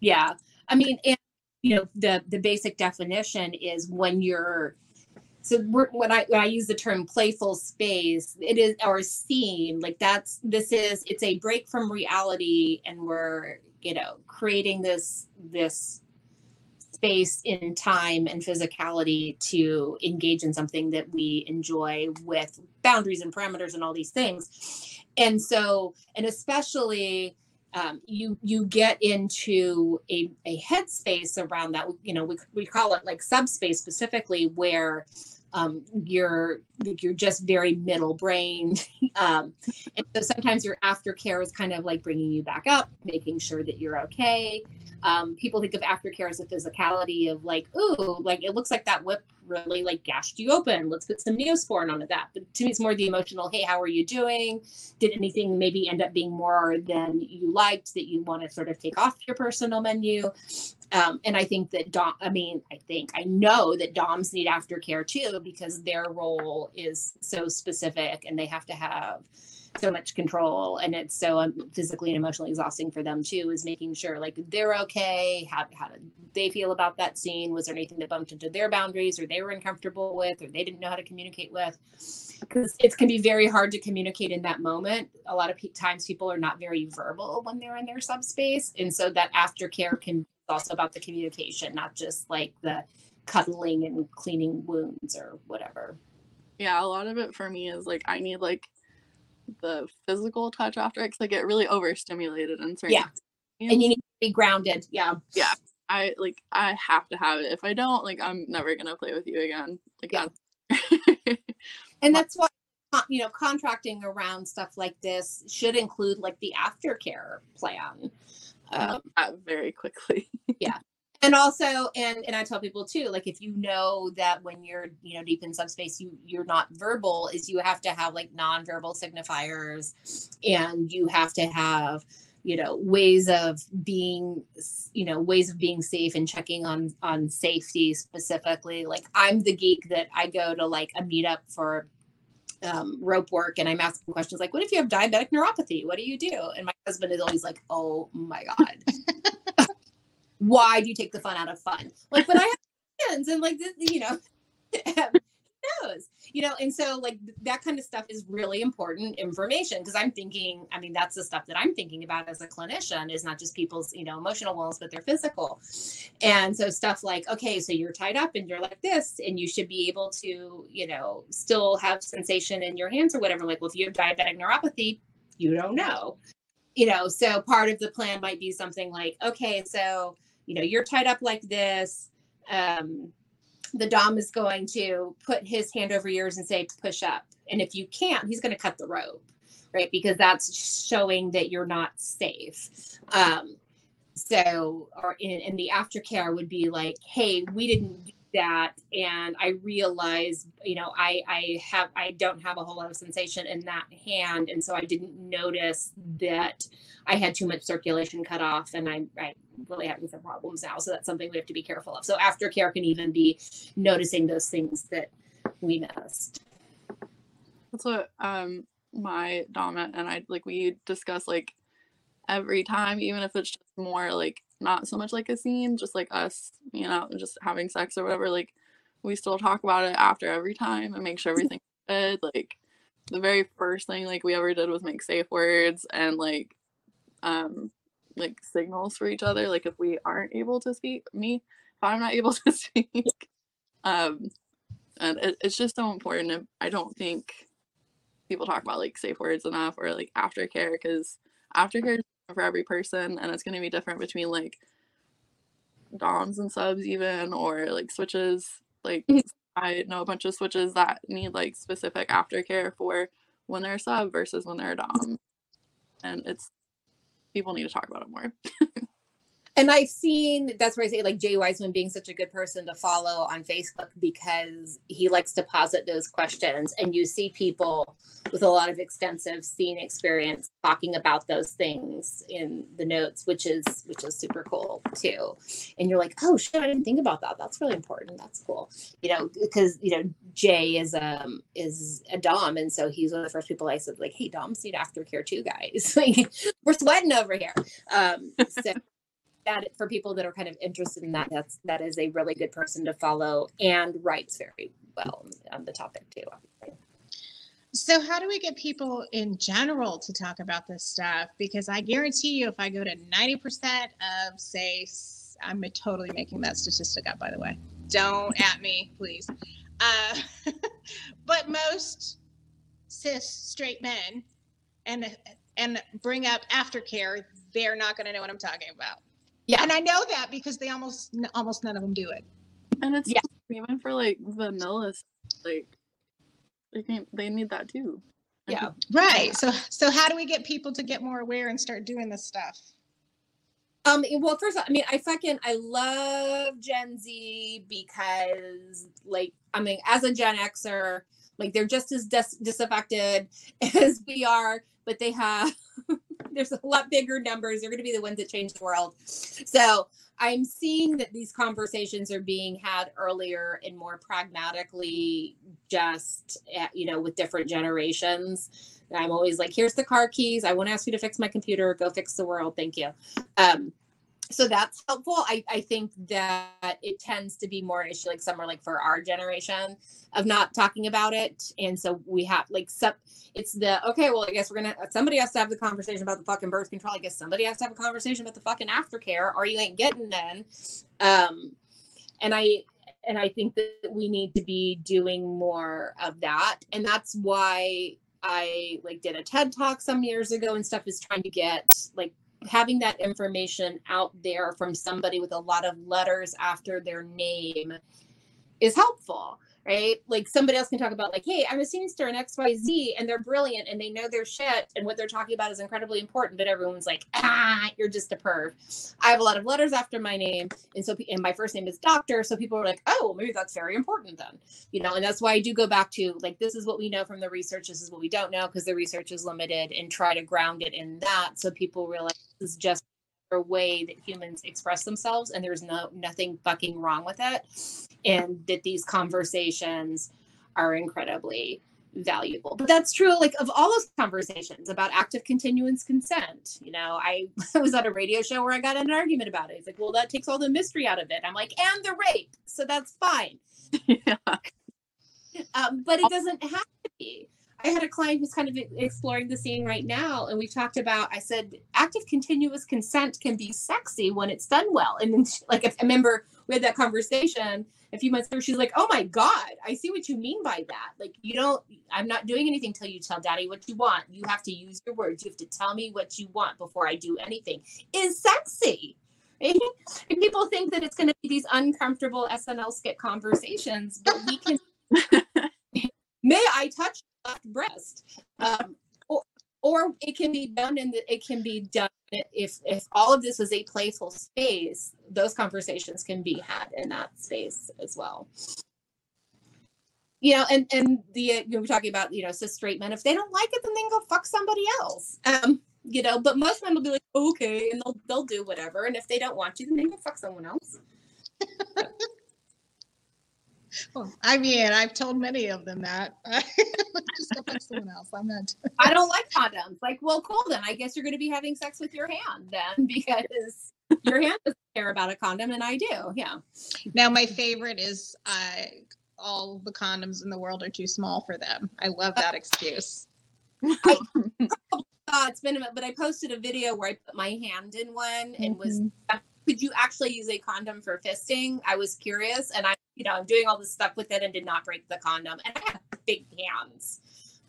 Yeah, I mean, and, you know, the the basic definition is when you're so when I when I use the term playful space, it is or scene like that's this is it's a break from reality, and we're you know creating this this space in time and physicality to engage in something that we enjoy with boundaries and parameters and all these things. And so and especially um, you you get into a, a headspace around that you know we, we call it like subspace specifically where um, you're you're just very middle brained. Um, and so sometimes your aftercare is kind of like bringing you back up making sure that you're okay um, people think of aftercare as a physicality of like, ooh, like it looks like that whip really like gashed you open. Let's put some neosporin onto that. But to me, it's more the emotional. Hey, how are you doing? Did anything maybe end up being more than you liked that you want to sort of take off your personal menu? Um, and I think that Dom, I mean, I think I know that DOMs need aftercare too because their role is so specific and they have to have so much control and it's so um, physically and emotionally exhausting for them too is making sure like they're okay how, how did they feel about that scene. Was there anything that bumped into their boundaries or they were uncomfortable with or they didn't know how to communicate with? Because it can be very hard to communicate in that moment. A lot of times people are not very verbal when they're in their subspace and so that aftercare can also about the communication not just like the cuddling and cleaning wounds or whatever. Yeah a lot of it for me is like i need like the physical touch after it because I get really overstimulated and certain. Yeah, and you need to be grounded. Yeah, yeah. I like I have to have it. If I don't, like I'm never gonna play with you again. Like yeah. and that's why you know contracting around stuff like this should include like the aftercare plan. Um, very quickly. yeah, and also and and i tell people too like if you know that when you're you know deep in subspace you you're not verbal is you have to have like nonverbal signifiers and you have to have you know ways of being you know ways of being safe and checking on on safety specifically like i'm the geek that i go to like a meetup for um, rope work and I'm asking questions like, what if you have diabetic neuropathy? What do you do? And my husband is always like, oh my God. why do you take the fun out of fun? Like, but I have friends and like, you know, knows, you know, and so like that kind of stuff is really important information because I'm thinking, I mean, that's the stuff that I'm thinking about as a clinician is not just people's, you know, emotional wellness, but their physical. And so stuff like, okay, so you're tied up and you're like this, and you should be able to, you know, still have sensation in your hands or whatever. Like, well, if you have diabetic neuropathy, you don't know. You know, so part of the plan might be something like, okay, so you know, you're tied up like this. Um, the Dom is going to put his hand over yours and say, push up. And if you can't, he's going to cut the rope, right? Because that's showing that you're not safe. Um, so, or in, in the aftercare would be like, hey, we didn't that and i realized you know i i have i don't have a whole lot of sensation in that hand and so i didn't notice that i had too much circulation cut off and i'm i really having some problems now so that's something we have to be careful of. So aftercare can even be noticing those things that we missed. That's what um my dominant and i like we discuss like every time even if it's just more like not so much like a scene, just like us, you know, just having sex or whatever. Like we still talk about it after every time and make sure everything's good. Like the very first thing like we ever did was make safe words and like um like signals for each other. Like if we aren't able to speak, me, if I'm not able to speak, um, and it, it's just so important. I don't think people talk about like safe words enough or like aftercare because aftercare for every person and it's going to be different between like doms and subs even or like switches. Like mm-hmm. i know a bunch of switches that need like specific aftercare for when they're a sub versus when they're a dom. And it's people need to talk about it more and I've seen that's where I say like Jay Wiseman being such a good person to follow on Facebook because he likes to posit those questions, and you see people with a lot of extensive scene experience talking about those things in the notes, which is which is super cool too. And you're like, oh shit, I didn't think about that. That's really important. That's cool. You know, because you know Jay is um is a dom, and so he's one of the first people I said like, hey, doms need aftercare too, guys. like we're sweating over here. Um, so that for people that are kind of interested in that, that's that is a really good person to follow and writes very well on the topic too. So, how do we get people in general to talk about this stuff? Because I guarantee you, if I go to 90% of, say, I'm totally making that statistic up, by the way. Don't at me, please. Uh, but most cis straight men and and bring up aftercare, they're not going to know what I'm talking about. Yeah. and I know that because they almost almost none of them do it. And it's Yeah. even for like vanilla, like they can, they need that too. Yeah. Right. So so how do we get people to get more aware and start doing this stuff? Um, well, first, of all, I mean, I fucking I love Gen Z because, like, I mean, as a Gen Xer, like they're just as dis- disaffected as we are, but they have there's a lot bigger numbers. They're going to be the ones that change the world. So I'm seeing that these conversations are being had earlier and more pragmatically, just eh, you know, with different generations. I'm always like, here's the car keys. I won't ask you to fix my computer. Go fix the world. Thank you. Um, so that's helpful. I, I think that it tends to be more an issue like somewhere like for our generation of not talking about it. And so we have like some it's the okay, well, I guess we're gonna somebody has to have the conversation about the fucking birth control. I guess somebody has to have a conversation about the fucking aftercare, or you ain't getting none. Um and I and I think that we need to be doing more of that. And that's why I like did a TED talk some years ago and stuff is trying to get like having that information out there from somebody with a lot of letters after their name is helpful right? Like somebody else can talk about like hey i'm a senior in xyz and they're brilliant and they know their shit and what they're talking about is incredibly important but everyone's like ah you're just a perv. I have a lot of letters after my name and so and my first name is doctor so people are like oh maybe that's very important then you know and that's why i do go back to like this is what we know from the research this is what we don't know because the research is limited and try to ground it in that so people realize this is just way that humans express themselves and there's no nothing fucking wrong with it. And that these conversations are incredibly valuable. But that's true like of all those conversations about active continuance consent you know i was on a radio show where i got in an argument about it. It's like well that takes all the mystery out of it. I'm like and the rape so that's fine. Yeah. um, but it doesn't have to be. I had a client who's kind of exploring the scene right now, and we talked about. I said, active continuous consent can be sexy when it's done well. And then, she, like, I remember we had that conversation a few months later, she's like, "Oh my god, I see what you mean by that. Like, you don't. I'm not doing anything till you tell Daddy what you want. You have to use your words. You have to tell me what you want before I do anything. Is sexy." And people think that it's going to be these uncomfortable SNL skit conversations, but we can may I touch left breast? Um, or, or it can be done in the, it can be done if if all of this is a playful space, those conversations can be had in that space as well. You know, and and the you we're talking about you know cis straight men. If they don't like it, then they can go fuck somebody else. Um, you know, but most men will be like, okay, and they'll they'll do whatever. And if they don't want you, then they can fuck someone else. Well, I mean, I've told many of them that. Just go find someone else. I'm not. I don't like condoms. Like, well, cool then. I guess you're going to be having sex with your hand then because your hand doesn't care about a condom and I do. Yeah. Now, my favorite is uh, all the condoms in the world are too small for them. I love that excuse. Uh, it's been a minute, but I posted a video where I put my hand in one and was Mhm. could you actually use a condom for fisting? I was curious and I, you know, I'm doing all this stuff with it and did not break the condom. And I have big hands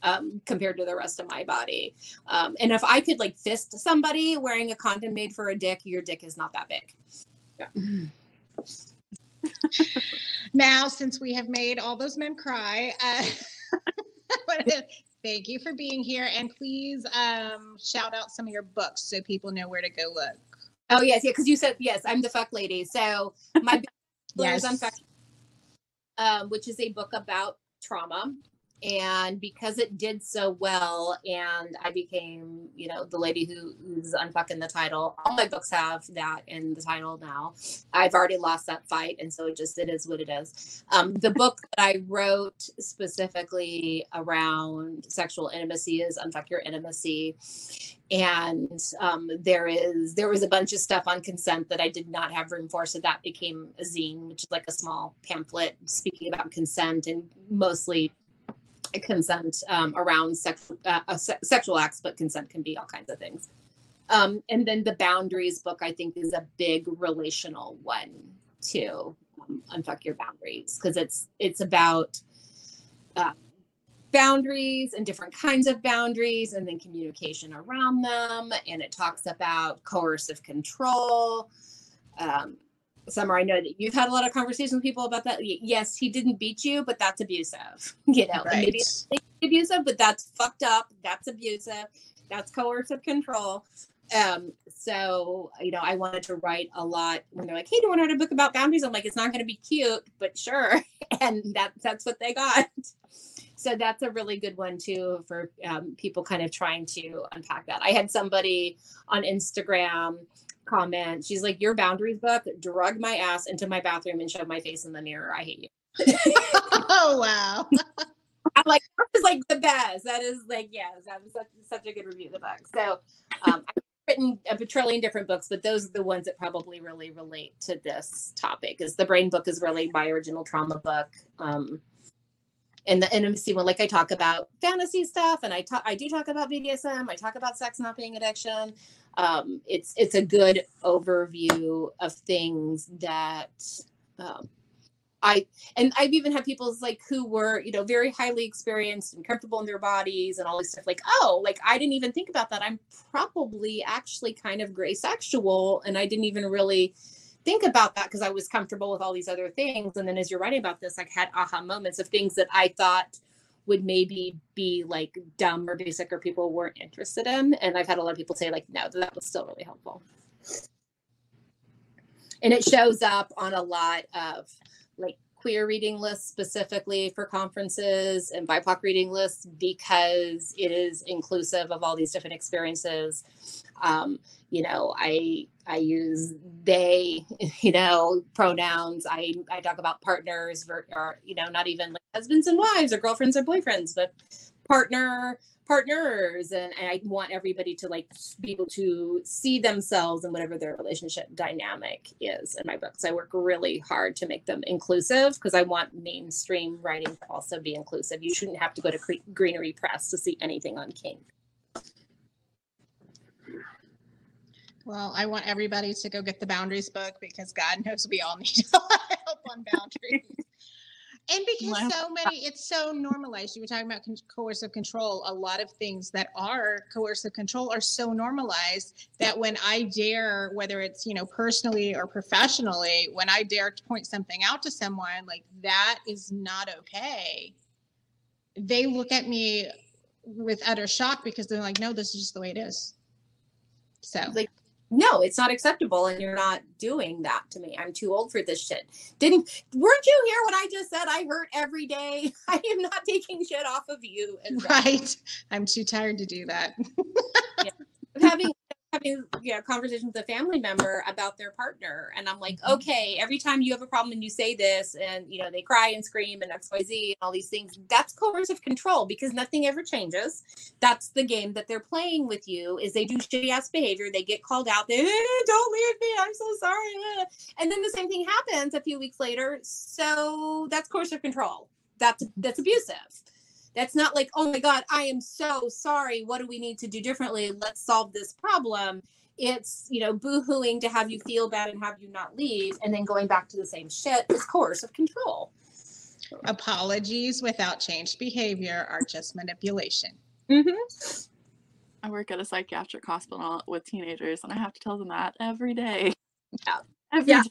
um, compared to the rest of my body. Um, and if I could like fist somebody wearing a condom made for a dick, your dick is not that big. Now, since we have made all those men cry, uh, thank you for being here. And please um, shout out some of your books so people know where to go look. Oh yes, yeah, because you said yes, I'm the fuck lady. So my Yes. on fuck, um, which is a book about trauma. And because it did so well, and I became, you know, the lady who who's unfucking the title. All my books have that in the title now. I've already lost that fight, and so it just it is what it is. Um, the book that I wrote specifically around sexual intimacy is "Unfuck Your Intimacy," and um, there is there was a bunch of stuff on consent that I did not have room for, so that became a zine, which is like a small pamphlet speaking about consent and mostly consent um, around sex, uh, se- sexual acts, but consent can be all kinds of things. Um, and then the boundaries book, I think, is a big relational one too. Um, Unfuck your boundaries because it's it's about uh, boundaries and different kinds of boundaries, and then communication around them. And it talks about coercive control. Um, Summer, I know that you've had a lot of conversations with people about that. Yes, he didn't beat you, but that's abusive. You know, Right. maybe it's abusive, but that's fucked up. That's abusive. That's coercive control. Um, so you know, I wanted to write a lot when they're like, "Hey, do you want to write a book about boundaries?" I'm like, "It's not going to be cute, but sure." And that that's what they got. So that's a really good one too for um, people kind of trying to unpack that. I had somebody on Instagram comment. She's like, "Your boundaries book drug my ass into my bathroom and showed my face in the mirror. I hate you." oh wow. I'm like, is like the best. That is like, yes, that was such, such a good review of the book. So um, I've written a trillion different books, but those are the ones that probably really relate to this topic. Is the brain book is really my original trauma book. Um, and the intimacy one, like I talk about fantasy stuff, and I talk, I do talk about BDSM. I talk about sex not being addiction. Um, it's it's a good overview of things that um, I and I've even had people like who were, you know, very highly experienced and comfortable in their bodies and all this stuff. Like, oh, like I didn't even think about that. I'm probably actually kind of gray sexual, and I didn't even really think about that because I was comfortable with all these other things. And then as you're writing about this, I had aha moments of things that I thought would maybe be like dumb or basic or people weren't interested in. And I've had a lot of people say, like, no, that was still really helpful. And it shows up on a lot of like queer reading lists specifically for conferences and BIPOC reading lists because it is inclusive of all these different experiences. Um, you know, I I use they, you know, pronouns. I I talk about partners or, you know, not even like husbands and wives or girlfriends or boyfriends, but partner partners. And, and i want everybody to like be able to see themselves and whatever their relationship dynamic is in my books. I work really hard to make them inclusive because i want mainstream writing to also be inclusive. You shouldn't have to go to Cre- greenery press to see anything on kink Well, I want everybody to go get the boundaries book because God knows we all need a lot of help on boundaries. And because so many, it's so normalized. You were talking about con- coercive control. A lot of things that are coercive control are so normalized that when I dare, whether it's, you know, personally or professionally, when I dare to point something out to someone, like that is not okay, they look at me with utter shock because they're like, no, this is just the way it is. So, Like, no it's not acceptable and you're not doing that to me i'm too old for this shit didn't weren't you here when i just said i hurt every day i am not taking shit off of you and right. I'm too tired to do that. having having you know conversations with a family member about their partner and i'm like Mhm. okay every time you have a problem and you say this and you know they cry and scream and xyz and all these things that's coercive control because nothing ever changes that's the game that they're playing with you is they do shitty ass behavior they get called out they "Eh, don't leave me i'm so sorry eh." and then the same thing happens a few weeks later so that's coercive control that's that's abusive that's not like, oh my God, I am so sorry. What do we need to do differently? Let's solve this problem. It's, you know, boo-hooing to have you feel bad and have you not leave and then going back to the same shit is coercive control. Apologies without changed behavior are just manipulation. Mm-hmm. I work at a psychiatric hospital with teenagers, and I have to tell them that every day. Yeah. Every Yeah. day.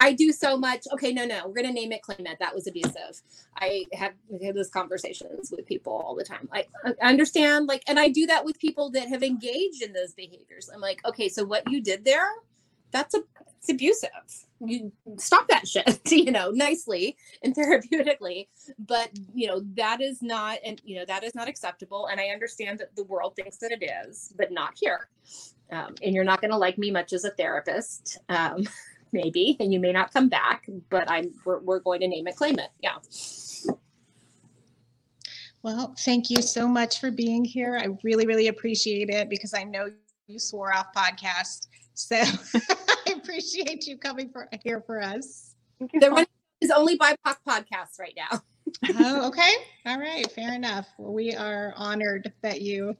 I do so much. Okay, no, no, we're gonna name it, claim it. That was abusive. I have had those conversations with people all the time. I, I understand, like, and I do that with people that have engaged in those behaviors. I'm like, okay, so what you did there, that's a it's abusive. You stop that shit, you know, nicely and therapeutically. But you know, that is not, and you know, that is not acceptable. And I understand that the world thinks that it is, but not here. Um, and you're not going to like me much as a therapist. Um, maybe, and you may not come back, but I'm we're, we're going to name it, claim it. Yeah. Well, thank you so much for being here. I really, really appreciate it because I know you swore off podcast. So I appreciate you coming for here for us. The one is only BIPOC podcasts right now. Oh, okay. All right. Fair enough. Well, we are honored that you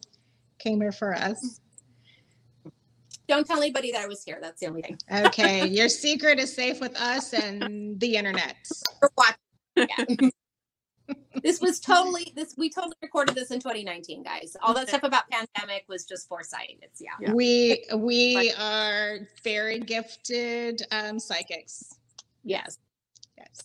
came here for us. Don't tell anybody that I was here. That's the only thing. Okay, your secret is safe with us and the internet. For watching. Yeah. this was totally this. We totally recorded this in 2019, guys. All that stuff about pandemic was just foresight. It's yeah. Yeah. We we are very gifted um, psychics. Yes. Yes.